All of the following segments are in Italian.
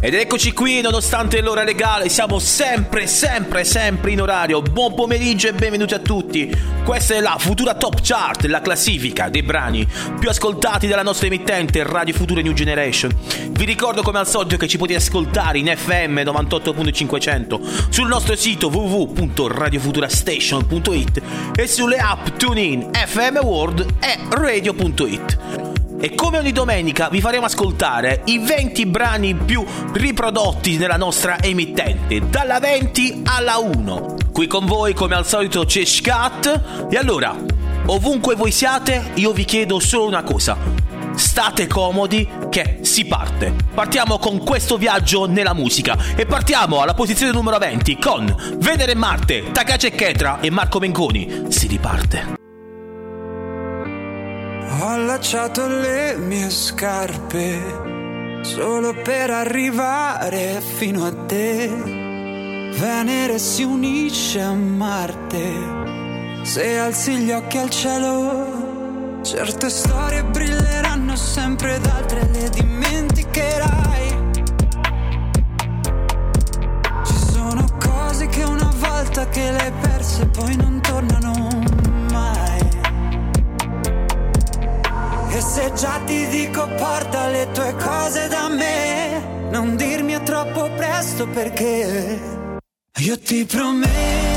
Ed eccoci qui, nonostante l'ora legale, siamo sempre, sempre, sempre in orario. Buon pomeriggio e benvenuti a tutti. Questa è la Futura Top Chart, la classifica dei brani più ascoltati dalla nostra emittente Radio Futura New Generation. Vi ricordo come al solito che ci potete ascoltare in FM 98.500 sul nostro sito www.radiofuturastation.it e sulle app TuneIn, FM World e Radio.it. E come ogni domenica vi faremo ascoltare i 20 brani più riprodotti nella nostra emittente, dalla 20 alla 1. Qui con voi come al solito c'è Scat. E allora, ovunque voi siate, io vi chiedo solo una cosa. State comodi che si parte. Partiamo con questo viaggio nella musica e partiamo alla posizione numero 20 con Venere e Marte, Takace Chetra e Marco Mengoni. Si riparte. Ho allacciato le mie scarpe solo per arrivare fino a te. Venere si unisce a Marte. Se alzi gli occhi al cielo, certe storie brilleranno sempre ed altre le dimenticherai. Ci sono cose che una volta che le hai perse poi non tornano E se già ti dico porta le tue cose da me, non dirmi è troppo presto perché io ti prometto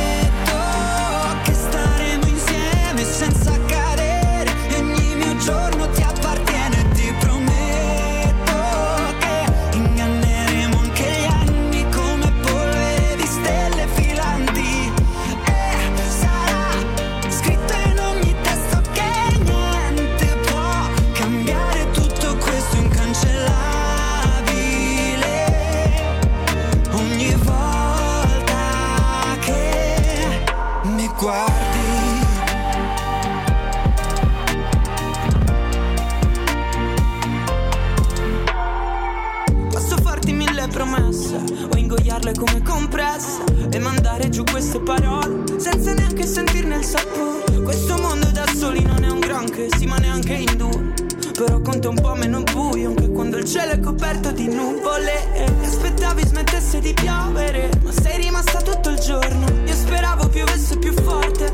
il sapore. Questo mondo da soli non è un granché, sì ma neanche in due. Però conta un po' meno buio anche quando il cielo è coperto di nuvole. E aspettavi smettesse di piovere, ma sei rimasta tutto il giorno. Io speravo piovesse più forte,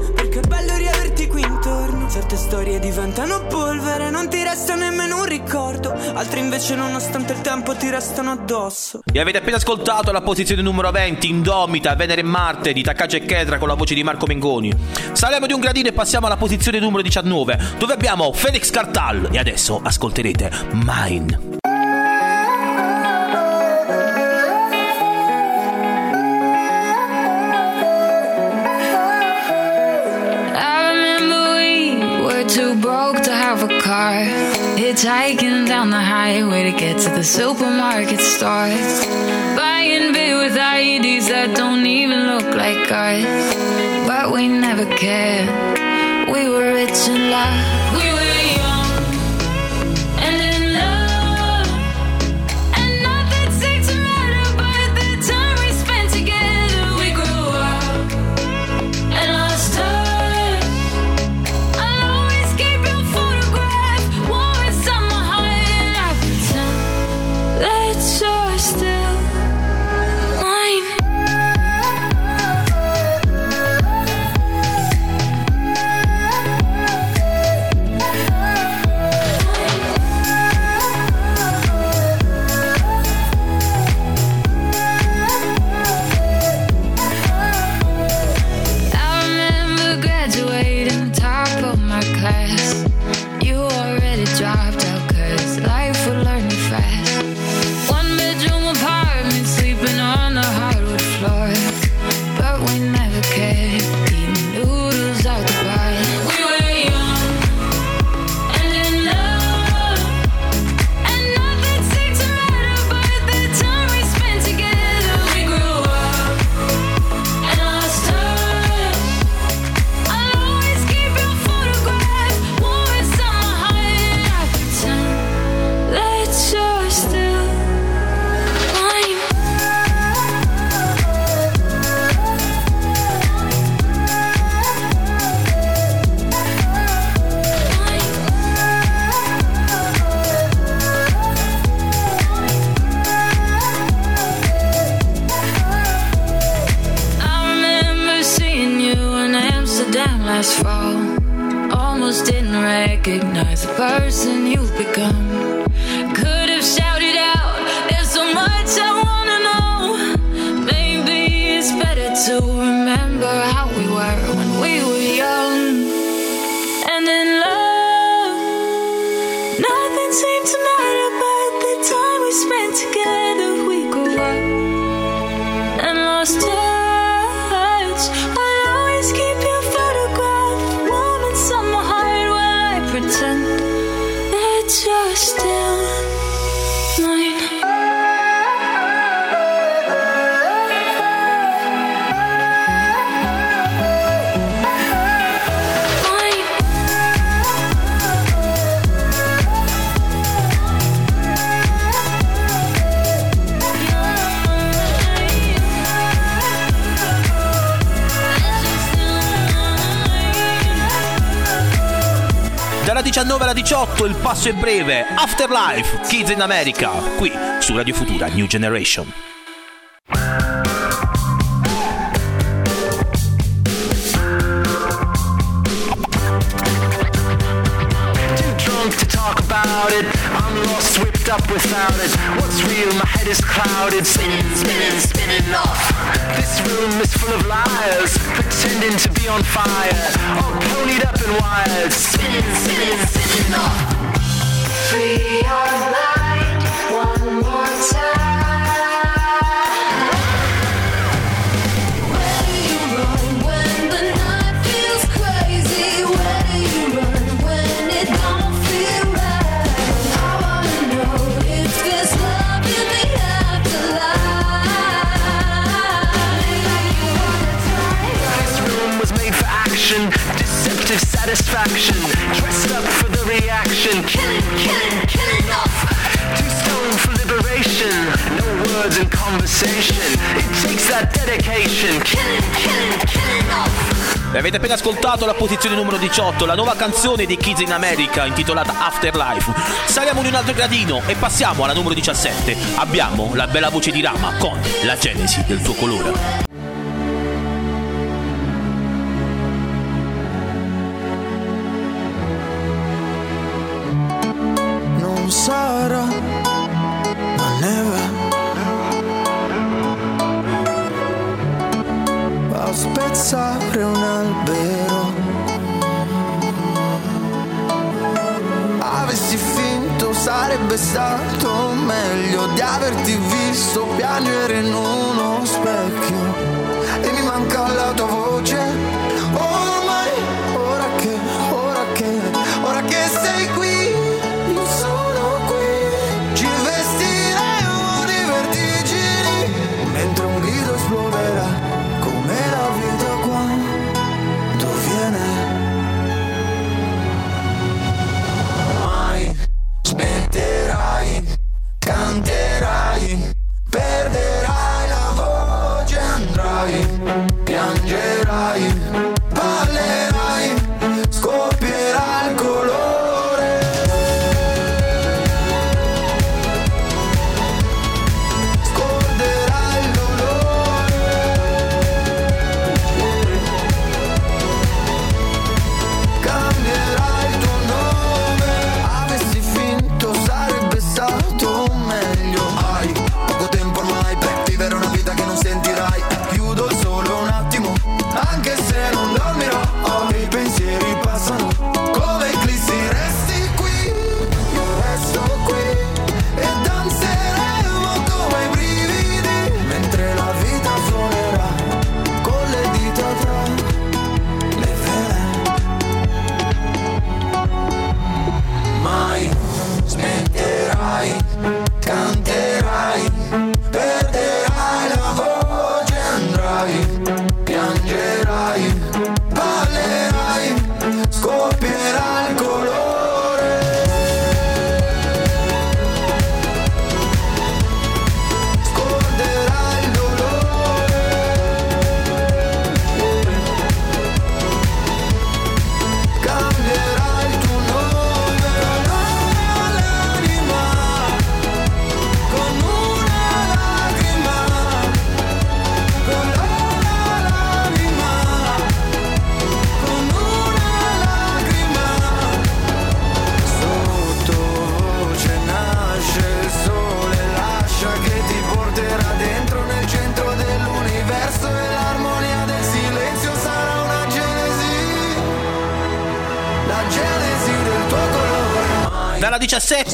Certe storie diventano polvere, non ti resta nemmeno un ricordo. Altre invece, nonostante il tempo, ti restano addosso. E avete appena ascoltato la posizione numero 20, Indomita, Venere e Marte di Takagi e Chetra con la voce di Marco Mengoni. Saliamo di un gradino e passiamo alla posizione numero 19, dove abbiamo Felix Cartal. E adesso ascolterete Mine. Car. Hitchhiking down the highway to get to the supermarket store. Buying beer with IEDs that don't even look like ours. But we never cared. We were rich in love. tonight. 19 alla 18 il passo è breve. Afterlife, Kids in America. Qui su Radio Futura New Generation. Up without it. What's real? My head is clouded. Spinning, spinning, spinning off. This room is full of liars, pretending to be on fire. All ponied up and wired. Spinning, spinning, spinning off. Free your mind one more time. Satisfaction. Dressed up for the reaction. Killing, killing, killing off. Too stoned for liberation. No words in conversation. It takes that dedication. Killing, killing, killing off. Avete appena ascoltato la posizione numero 18, la nuova canzone dei Kids in America intitolata Afterlife. Saliamo di un altro gradino e passiamo alla numero 17. Abbiamo la bella voce di Rama con la genesi del tuo colore. Spezzare un albero? Avessi finto sarebbe stato meglio di averti visto piangere in uno specchio. E mi manca la tua voce. Ormai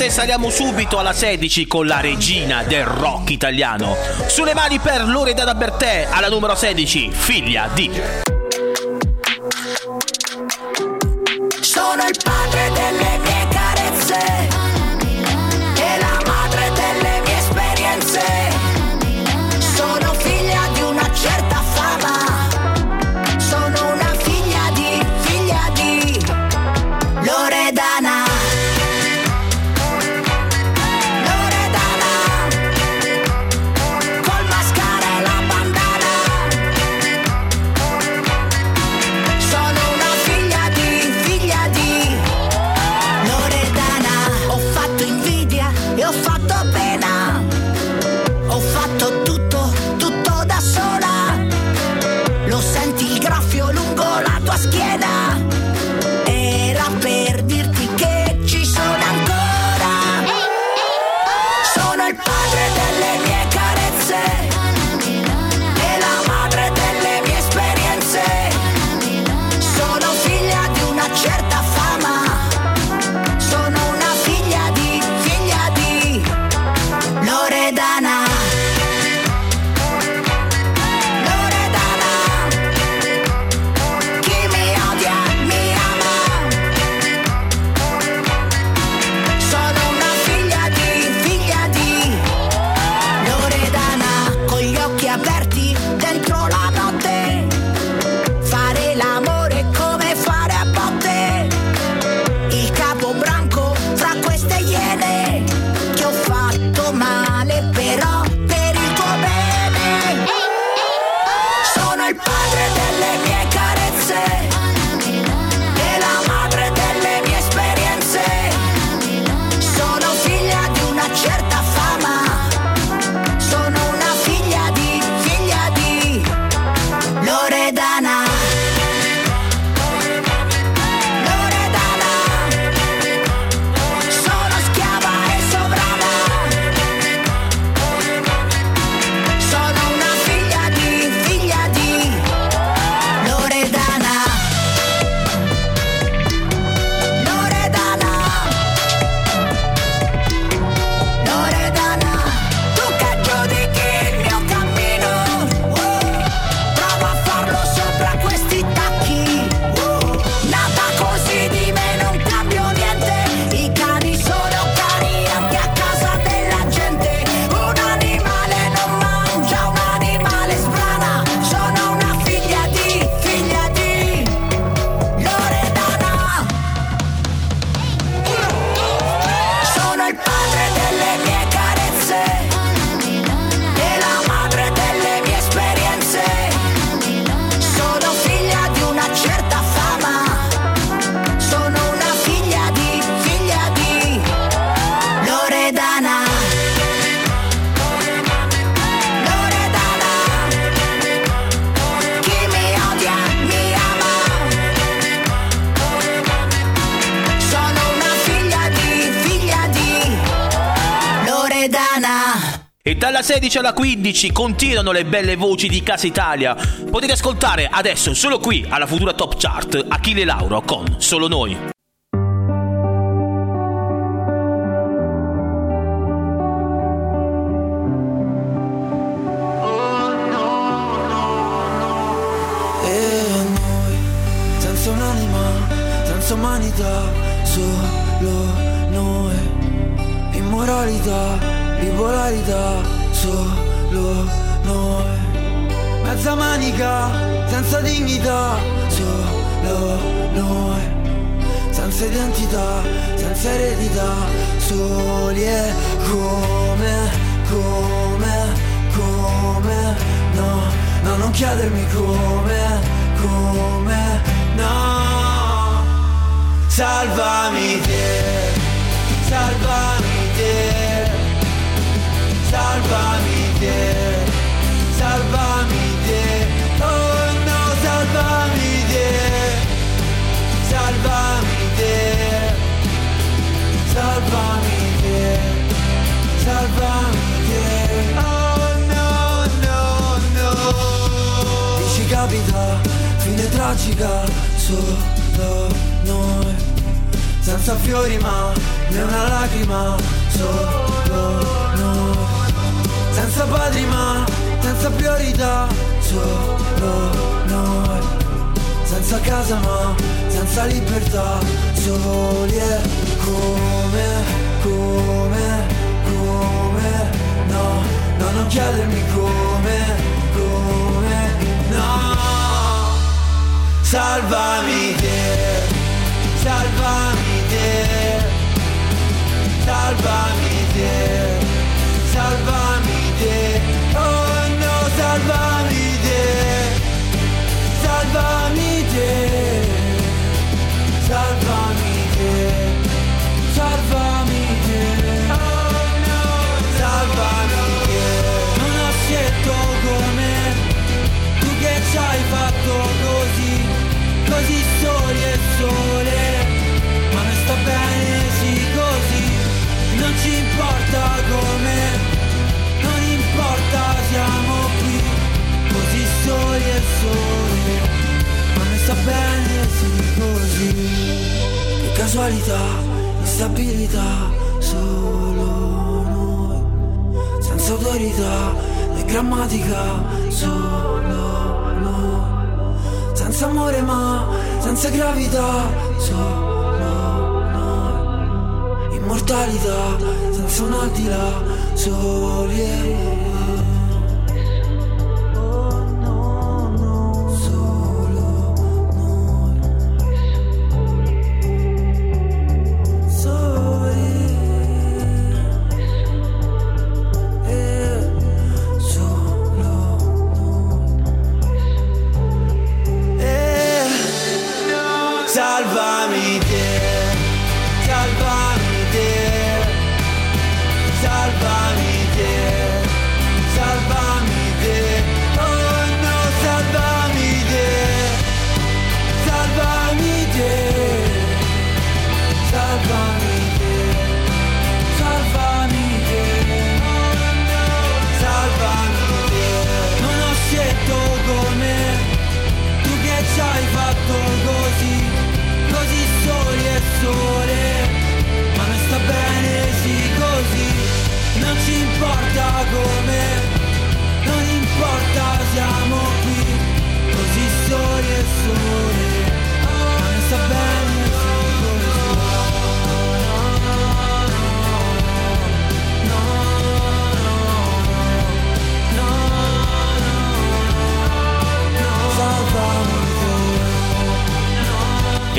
se saliamo subito alla 16 con la regina del rock italiano. Sulle mani per Loredana Bertè alla numero 16, figlia di 16 alla 15 continuano le belle voci di Casa Italia. Potete ascoltare adesso solo qui alla futura top chart Achille Lauro con Solo noi. umanità, solo noi, immoralità, bipolarità, senza manica, senza dignità, solo noi, senza identità, senza eredità, soli e come, come, come, no, no, non chiedermi come, come, no, salvami te, salvami te, salvami te salvami yeah. Oh no, salvami yeah. Salvami yeah. Salvami yeah. Salvami yeah. Oh no, no, no. Dici capita, fine tragica, solo noi. Senza fiori ma né una lacrima, solo noi. Senza padri ma senza priorità, solo noi, senza casa ma senza libertà, soli e come, come, come, no, no, non chiedermi come, come, no, salvami te, salvami te, salvami te, salvami te, oh salvami te, salvami te, salvami te, salvami te, oh no, salvami te. Non ho scelto come, tu che ci hai fatto così, così soli e sole, ma non sta bene sì così, non ci importa come. fuori al sole, ma mi sta bene sì così. Che casualità, instabilità, solo noi, senza autorità né grammatica, solo noi, senza amore ma senza gravità, solo noi, immortalità, senza un al di altila, soli.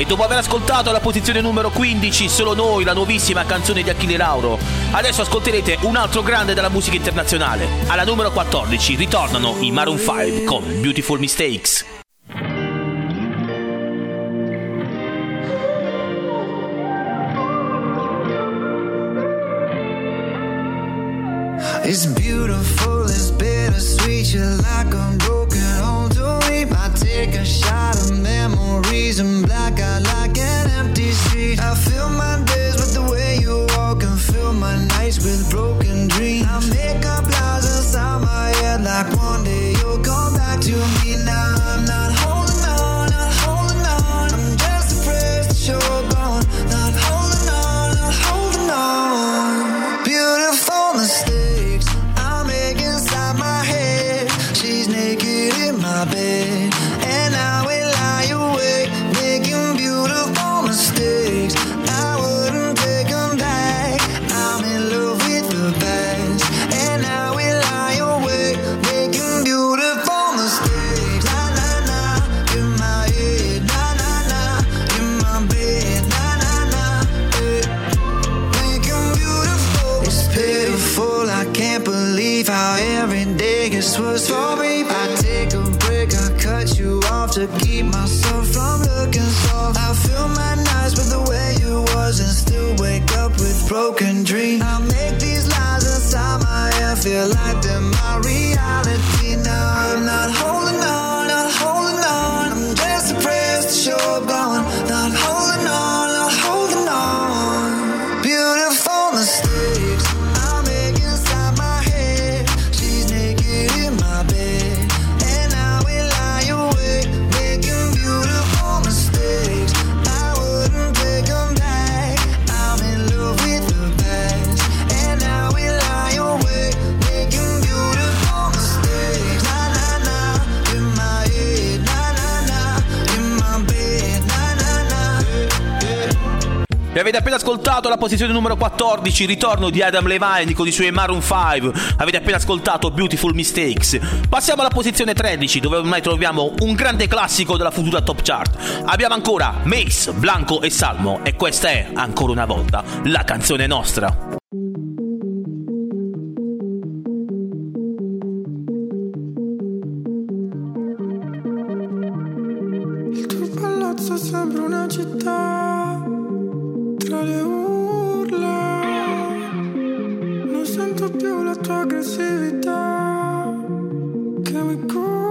Dopo aver ascoltato la posizione numero 15, solo noi, la nuovissima canzone di Achille Lauro, adesso ascolterete un altro grande della musica internazionale. Alla numero 14 ritornano i Maroon 5 con Beautiful Mistakes. It's beautiful, it's bittersweet, you're like a avete appena ascoltato la posizione numero 14, il ritorno di Adam Levine con i suoi Maroon 5. Avete appena ascoltato Beautiful Mistakes. Passiamo alla posizione 13, dove ormai troviamo un grande classico della futura top chart. Abbiamo ancora Mace, Blanco e Salmo. E questa è, ancora una volta, la canzone nostra. Più la tua aggressività che mi culla.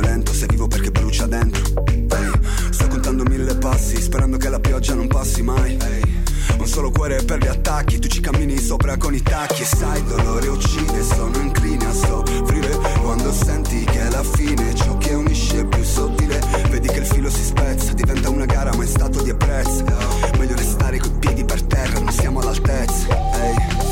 Violento, se vivo perché brucia dentro. Ehi, sto contando mille passi, sperando che la pioggia non passi mai. Ehi, un solo cuore per gli attacchi, tu ci cammini sopra con i tacchi. E sai, dolore uccide, sono incline a soffrire. Quando senti che è la fine, ciò che unisce è più sottile. Vedi che il filo si spezza, diventa una gara, ma è stato di apprezzo. Meglio restare coi piedi per terra, non siamo all'altezza. Ehi.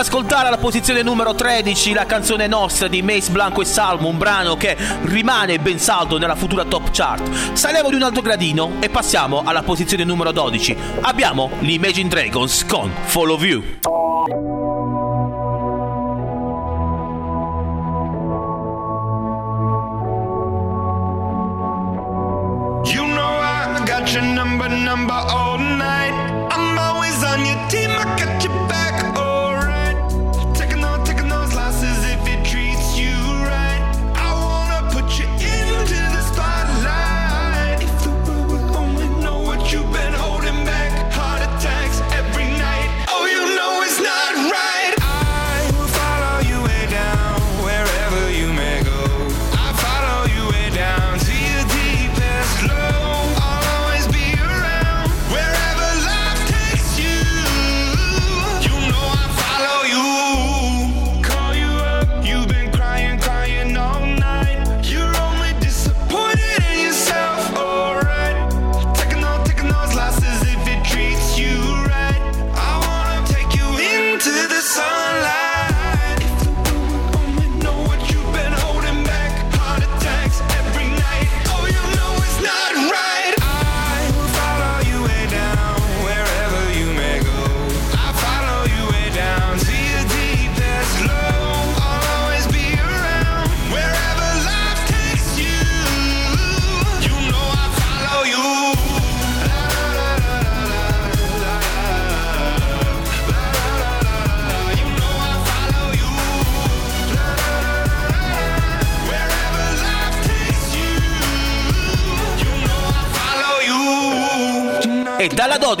Ascoltare alla posizione numero 13 la canzone nostra di Mace Blanco e Salmo, un brano che rimane ben saldo nella futura top chart. Saliamo di un altro gradino e passiamo alla posizione numero 12. Abbiamo gli Imagine Dragons con Follow You.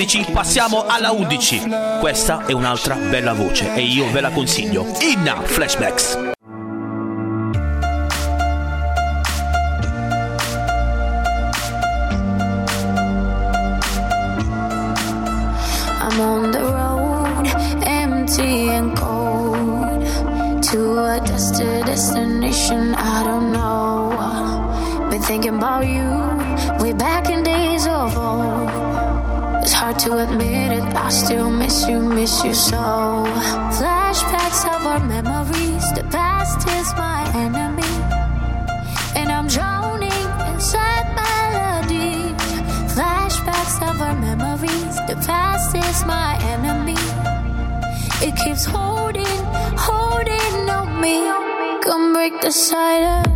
14 passiamo alla 11. Questa è un'altra bella voce e io ve la consiglio. Inna Flashbacks. Come break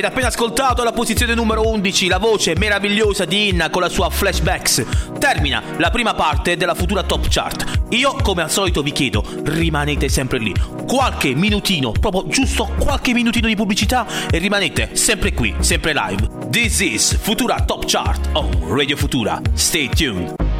avete appena ascoltato la posizione numero 11, la voce meravigliosa di Inna con la sua Flashbacks. Termina la prima parte della futura top chart. Io, come al solito, vi chiedo, rimanete sempre lì. Qualche minutino, proprio giusto qualche minutino di pubblicità e rimanete sempre qui, sempre live. This is Futura Top Chart on Radio Futura. Stay tuned.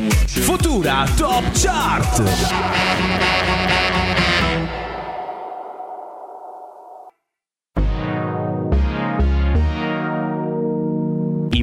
Futura Top Chart.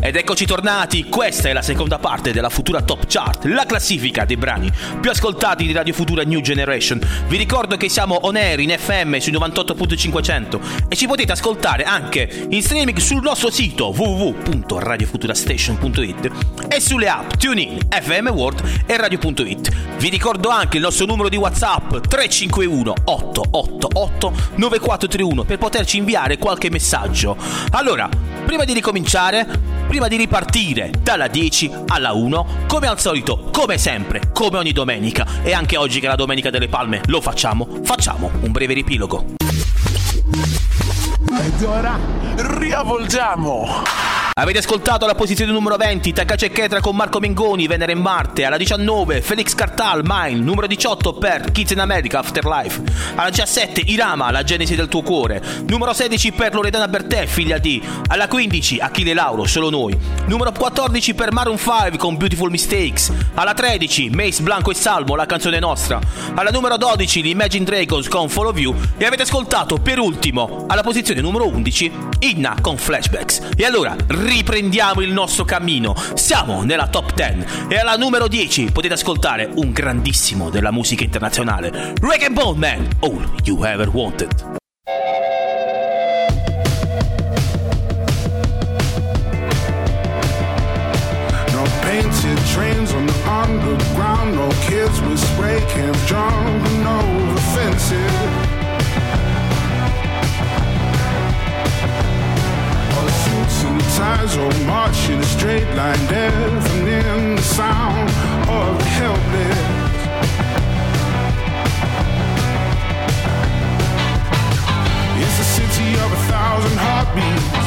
Ed eccoci tornati, questa è la seconda parte della Futura Top Chart, la classifica dei brani più ascoltati di Radio Futura New Generation. Vi ricordo che siamo on air in FM sui 98.500 e ci potete ascoltare anche in streaming sul nostro sito www.radiofuturastation.it e sulle app TuneIn, FM World e Radio.it. Vi ricordo anche il nostro numero di WhatsApp 351 888 9431 per poterci inviare qualche messaggio. Allora, prima di ricominciare, prima di ripartire dalla 10 alla 1, come al solito, come sempre, come ogni domenica e anche oggi che è la domenica delle palme lo facciamo, facciamo un breve riepilogo. Ed ora riavvolgiamo! Avete ascoltato la posizione numero 20, Takace Chetra con Marco Mengoni, Venere e Marte. Alla 19, Felix Cartal, Mine. Numero 18 per Kids in America, Afterlife. Alla 17, Irama, La genesi del tuo cuore. Numero 16 per Loredana Bertè, figlia di. Alla 15, Achille Lauro, Solo noi. Numero 14 per Maroon 5 con Beautiful Mistakes. Alla 13, Mace Blanco e Salmo, la canzone nostra. Alla numero 12, gli Imagine Dragons con Follow You. E avete ascoltato per ultimo, alla posizione numero 11, Inna con Flashbacks. E allora, riprendiamo il nostro cammino. Siamo nella top 10 e alla numero 10 potete ascoltare un grandissimo della musica internazionale, Reggae Bone Man, All You Ever Wanted. No painted trains on the underground, no kids with spray cans jumping over fences. Ties all march in a straight line, deafening the sound of the helpless. It's a city of a thousand heartbeats.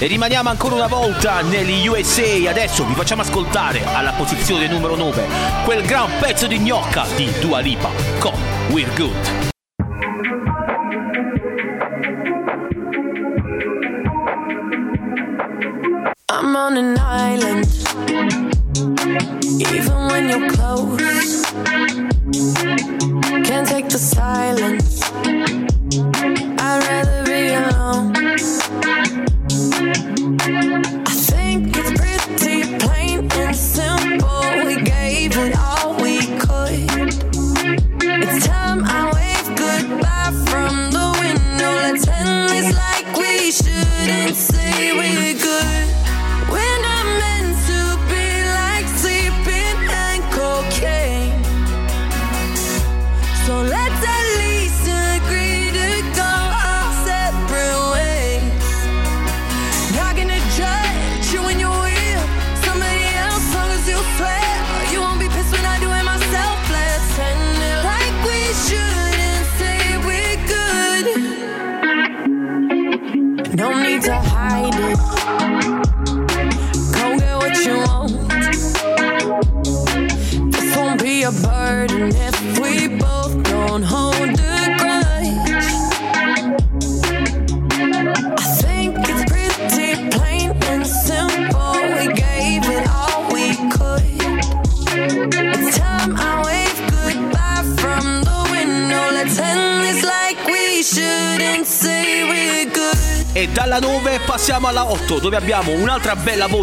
E rimaniamo ancora una volta negli USA. Adesso vi facciamo ascoltare alla posizione numero 9 quel gran pezzo di gnocca di Dua Lipa con We're Good. I'm on an island.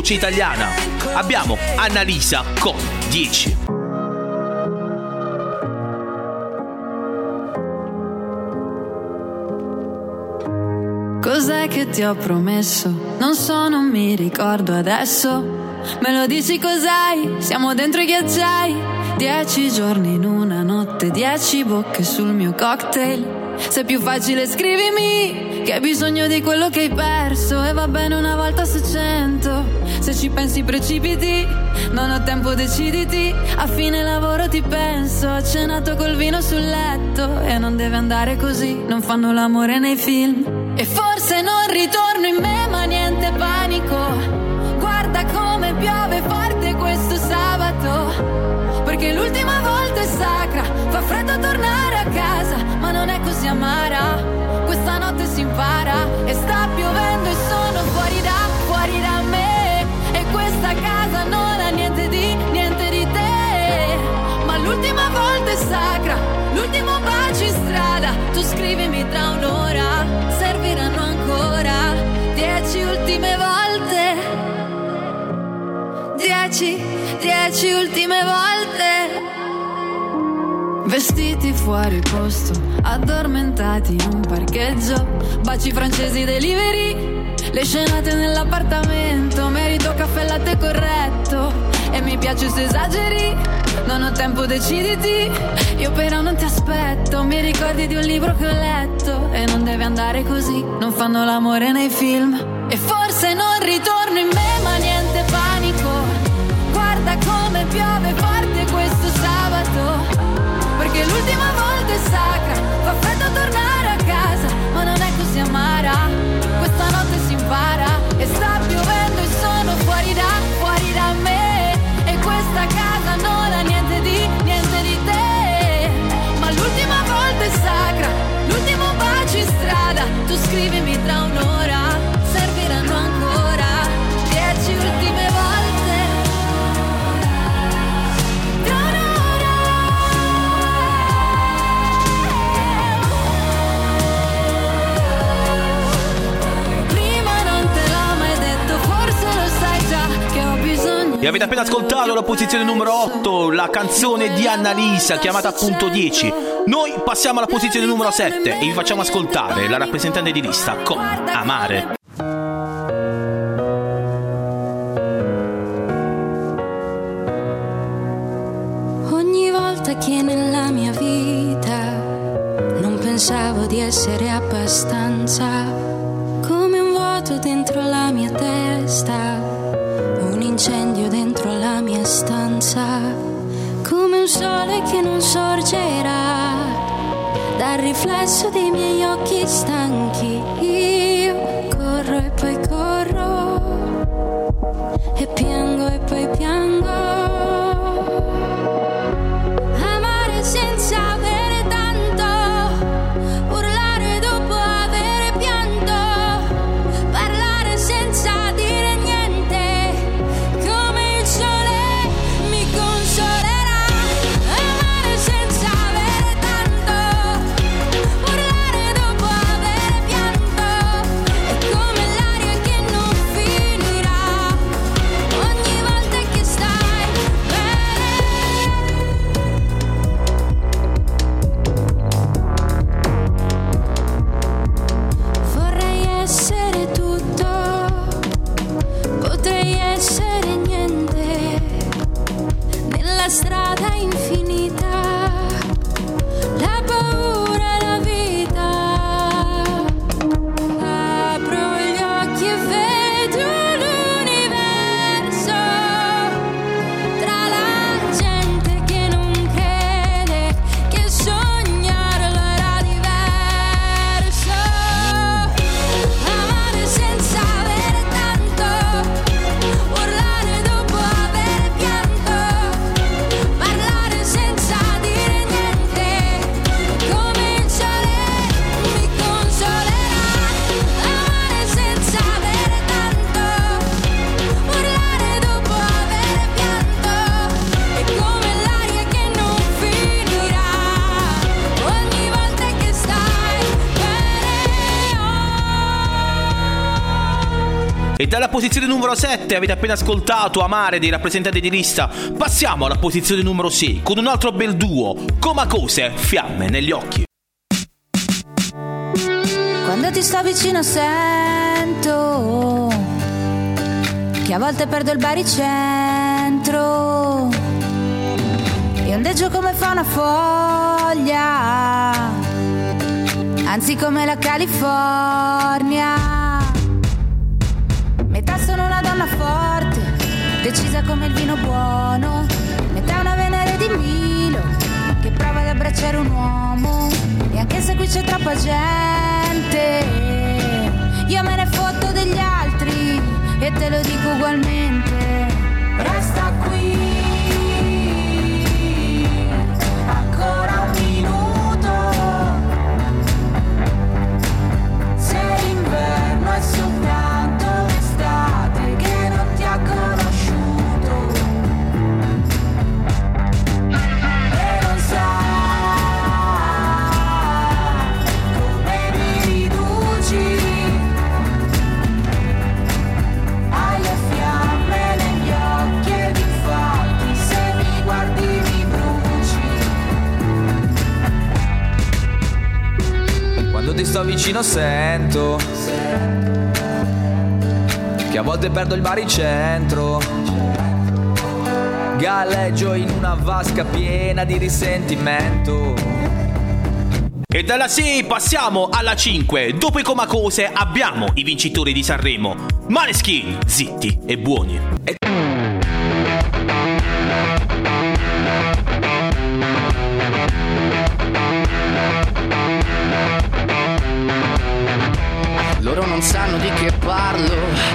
Voce italiana. Abbiamo Annalisa con 10. Cos'è che ti ho promesso? Non so, non mi ricordo adesso. Me lo dici cos'hai? Siamo dentro i ghiacciai. Dieci giorni in una notte, dieci bocche sul mio cocktail. Se è più facile scrivimi che hai bisogno di quello che hai perso e va bene una volta su cento. Se ci pensi precipiti, non ho tempo deciditi. A fine lavoro ti penso, ho cenato col vino sul letto e non deve andare così, non fanno l'amore nei film. E forse non ritorno in me, ma niente panico. Guarda come piove forte questo sabato. Perché l'ultima volta è sacra, fa freddo tornare a casa, ma non è così amara. Questa notte si impara e sta piovendo sacra, l'ultimo bacio in strada. Tu scrivimi tra un'ora, serviranno ancora dieci ultime volte. Dieci, dieci ultime volte. Vestiti fuori posto, addormentati in un parcheggio, baci francesi delivery, le scenate nell'appartamento, merito caffè latte corretto e mi piace se esageri, non ho tempo deciditi, io però non ti aspetto, mi ricordi di un libro che ho letto e non deve andare così, non fanno l'amore nei film. E forse non ritorno in me ma niente panico, guarda come piove forte questo sabato. Perché l'ultima volta è sacra, fa E avete appena ascoltato la posizione numero 8, la canzone di Annalisa chiamata appunto 10. Noi passiamo alla posizione numero 7 e vi facciamo ascoltare la rappresentante di lista con Amare. Ogni volta che nella mia vita non pensavo di essere abbastanza, come un vuoto dentro la mia testa, stanza, come un sole che non sorgerà dal riflesso dei miei occhi stanchi. Io corro e poi corro e piango e poi piango. mostrar. Posizione numero 7 avete appena ascoltato Amare dei rappresentanti di lista. Passiamo alla posizione numero 6 con un altro bel duo, Comacose, Fiamme negli occhi. Quando ti sto vicino sento che a volte perdo il baricentro e ondeggio come fa una foglia, anzi come la California. Decisa come il vino buono, metà una venere di Milo che prova ad abbracciare un uomo e anche se qui c'è troppa gente, io me ne fotto degli altri e te lo dico ugualmente. Vicino sento che a volte perdo il baricentro. Galleggio in una vasca piena di risentimento. E dalla 6 passiamo alla 5. Dopo i Comacose abbiamo i vincitori di Sanremo. Maneskin, zitti e buoni. Loro non sanno di che parlo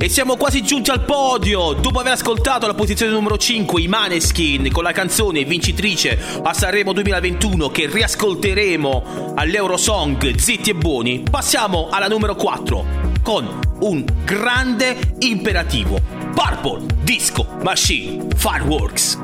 E siamo quasi giunti al podio! Dopo aver ascoltato la posizione numero 5, i Maneskin, con la canzone vincitrice a Sanremo 2021 che riascolteremo all'Eurosong Zitti e Buoni, passiamo alla numero 4 con un grande imperativo. Purple Disco Machine Fireworks.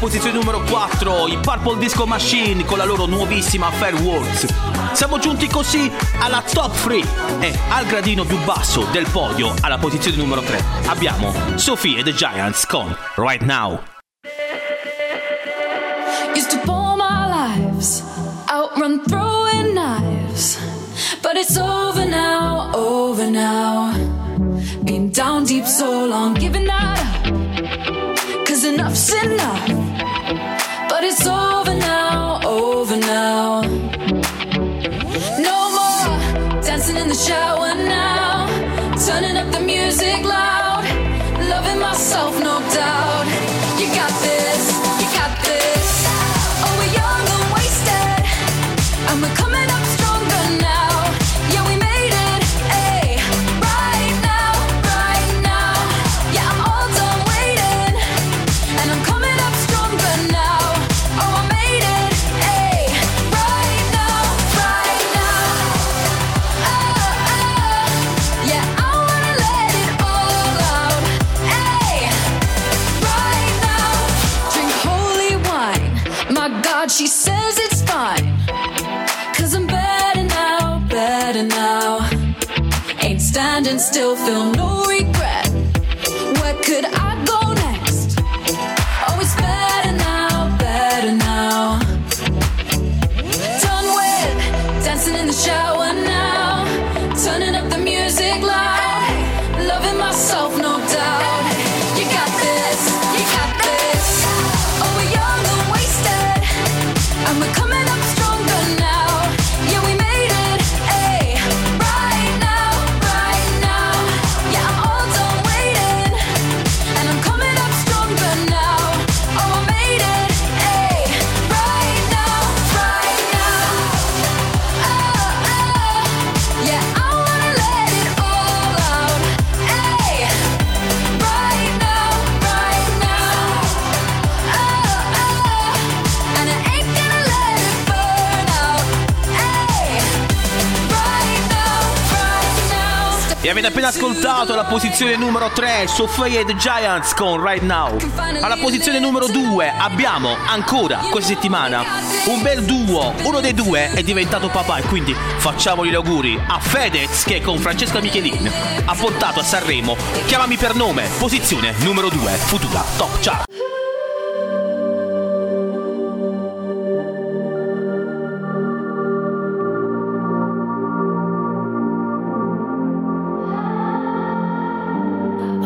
posizione numero 4 i Purple Disco Machine con la loro nuovissima Fair Fireworks. Siamo giunti così alla top 3 e al gradino più basso del podio, alla posizione numero 3, abbiamo Sophie e The Giants con Right Now. No more dancing in the shower now. Turning up the music loud. Loving myself, no doubt. still avete appena ascoltato la posizione numero 3, Sofia e the Giants con Right Now. Alla posizione numero 2 abbiamo ancora questa settimana un bel duo. Uno dei due è diventato papà e quindi facciamogli gli auguri a Fedez che con Francesca Michelin ha portato a Sanremo Chiamami per nome, posizione numero 2, futura top chart.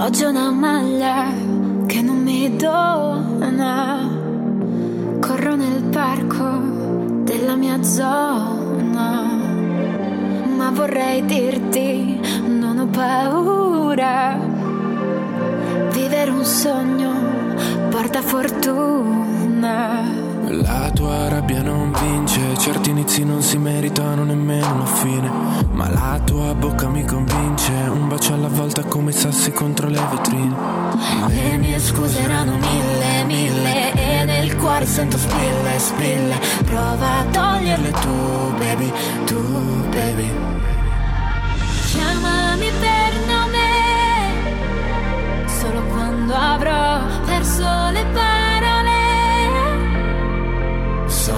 Oggi ho una maglia che non mi dona. Corro nel parco della mia zona. Ma vorrei dirti, non ho paura. Vivere un sogno porta fortuna. La tua rabbia non vince, certi inizi non si meritano nemmeno una fine. Ma la tua bocca mi convince, un bacio alla volta come i sassi contro le vetrine. Le mie scuse erano mille, mille E nel cuore sento spille, spille Prova a toglierle tu, baby, tu, baby Chiamami per nome Solo quando avrò perso le parole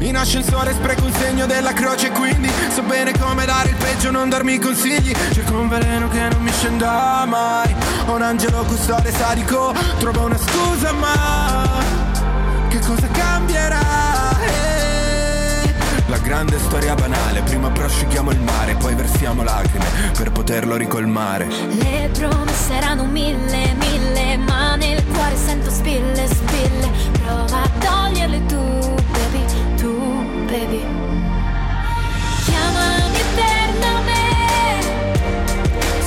In ascensore spreco un segno della croce quindi So bene come dare il peggio, non darmi consigli. Cerco un veleno che non mi scenda mai. Ho un angelo custode sadico Trovo una scusa ma Che cosa cambierà? Eh, La grande storia banale Prima prosciughiamo il mare Poi versiamo lacrime Per poterlo ricolmare. Le promesse erano mille, mille Ma nel cuore sento spille, spille. Prova a toglierle tu, baby, Chiamami per nome.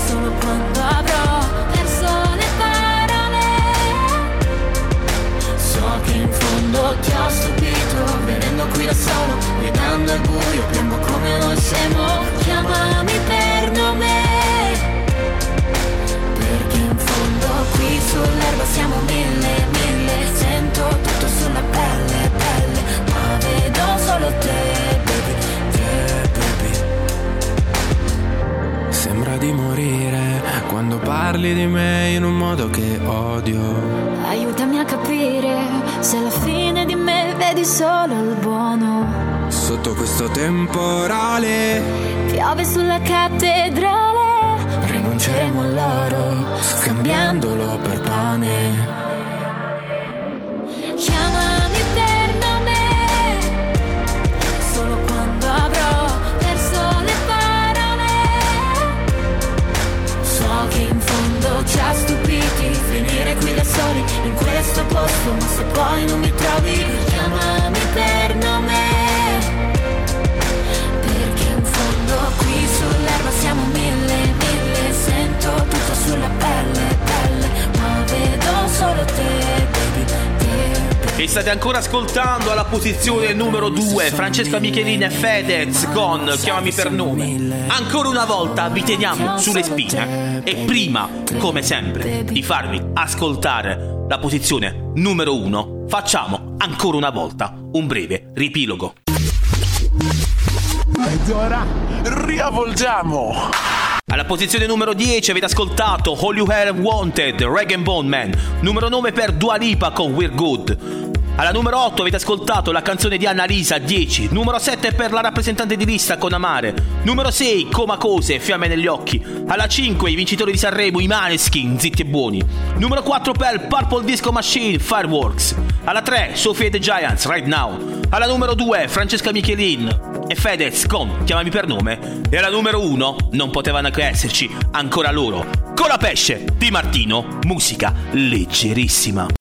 Solo quando avrò perso le parole. So che in fondo ti ho stupito Venendo qui da solo, guidando al buio Piombo come uno scemo Chiamami per nome. Perché in fondo Qui sull'erba siamo mille solo te, baby, te, baby Sembra di morire quando parli di me in un modo che odio. Aiutami a capire se alla fine di me vedi solo il buono. Sotto questo temporale Piove sulla cattedrale, rinunceremo all'oro, scambiandolo per pane. Soli in questo posto, ma se poi non mi trovi, Chiamami per nome. Perché in fondo qui sull'erba siamo mille, mille. Sento tutto sulla pelle, pelle. Ma vedo solo te. E state ancora ascoltando alla posizione numero 2 Francesca Michelin e Fedez con Chiamami per nome. Ancora una volta vi teniamo sulle spine e prima, come sempre, di farvi ascoltare la posizione numero 1, facciamo ancora una volta un breve riepilogo. Ed ora riavvolgiamo. Alla posizione numero 10 avete ascoltato All You Have Wanted, Regan Bone Man. Numero 9 per Dua Lipa con We're Good. Alla numero 8 avete ascoltato la canzone di Annalisa 10. Numero 7 per la rappresentante di lista con Amare. Numero 6 Coma Cose, Fiamme negli occhi. Alla 5 i vincitori di Sanremo, i Maneskin, Zitti e Buoni. Numero 4 per Purple Disco Machine, Fireworks. Alla 3 Sophie the Giants, Right Now. Alla numero 2 Francesca Michelin e Fedez con Chiamami per nome. E alla numero 1 non potevano che esserci ancora loro. Con la pesce di Martino, musica leggerissima.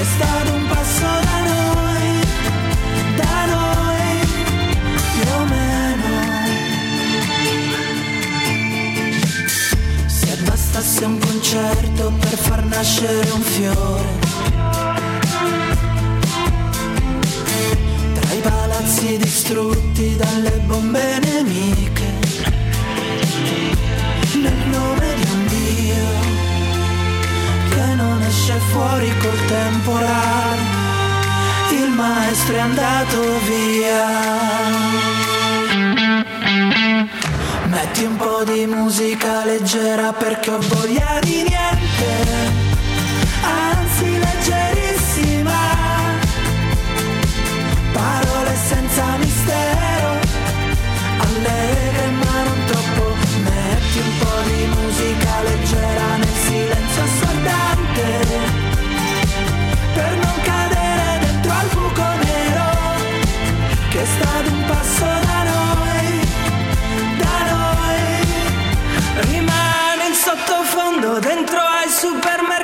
un passo da noi, da noi, più o meno. Se bastasse un concerto per far nascere un fiore. Tra i palazzi distrutti dalle bombe nemiche. Fuori col temporale. Il maestro è andato via. Metti un po' di musica leggera perché ho voglia di niente, anzi leggerissima. Parole senza mistero, allegre ma non troppo. Metti un po' di musica leggera nel silenzio assordante, che sta ad un passo da noi da noi. Rimane in sottofondo dentro ai supermercati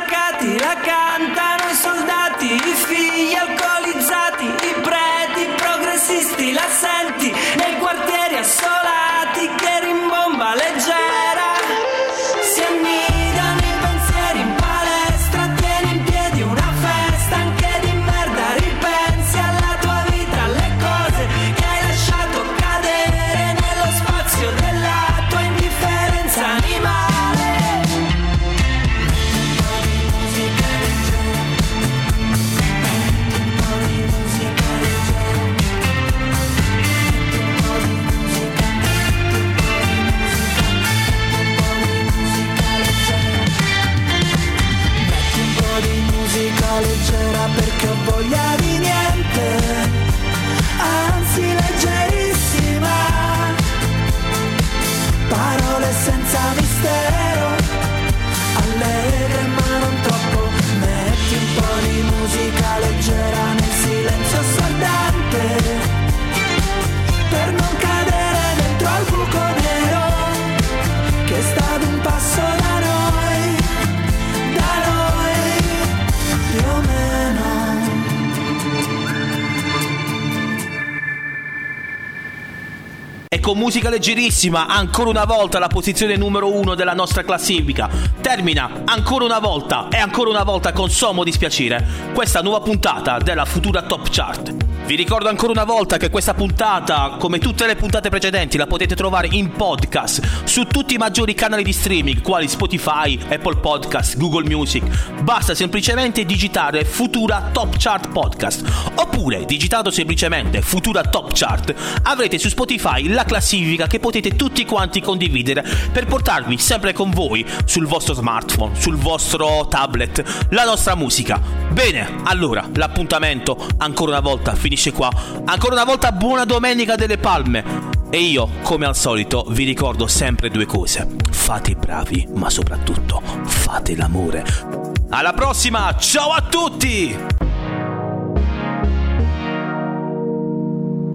con musica leggerissima, ancora una volta la posizione numero uno della nostra classifica. Termina ancora una volta e ancora una volta con sommo dispiacere questa nuova puntata della futura Top Chart. Vi ricordo ancora una volta che questa puntata, come tutte le puntate precedenti, la potete trovare in podcast su tutti i maggiori canali di streaming quali Spotify, Apple Podcast, Google Music. Basta semplicemente digitare Futura Top Chart Podcast oppure digitando semplicemente Futura Top Chart avrete su Spotify la classifica che potete tutti quanti condividere per portarvi sempre con voi sul vostro smartphone, sul vostro tablet, la nostra musica. Bene, allora l'appuntamento ancora una volta finisce qua. Ancora una volta buona domenica delle palme. E io, come al solito, vi ricordo sempre due cose. Fate i bravi, ma soprattutto fate l'amore. Alla prossima, ciao a tutti!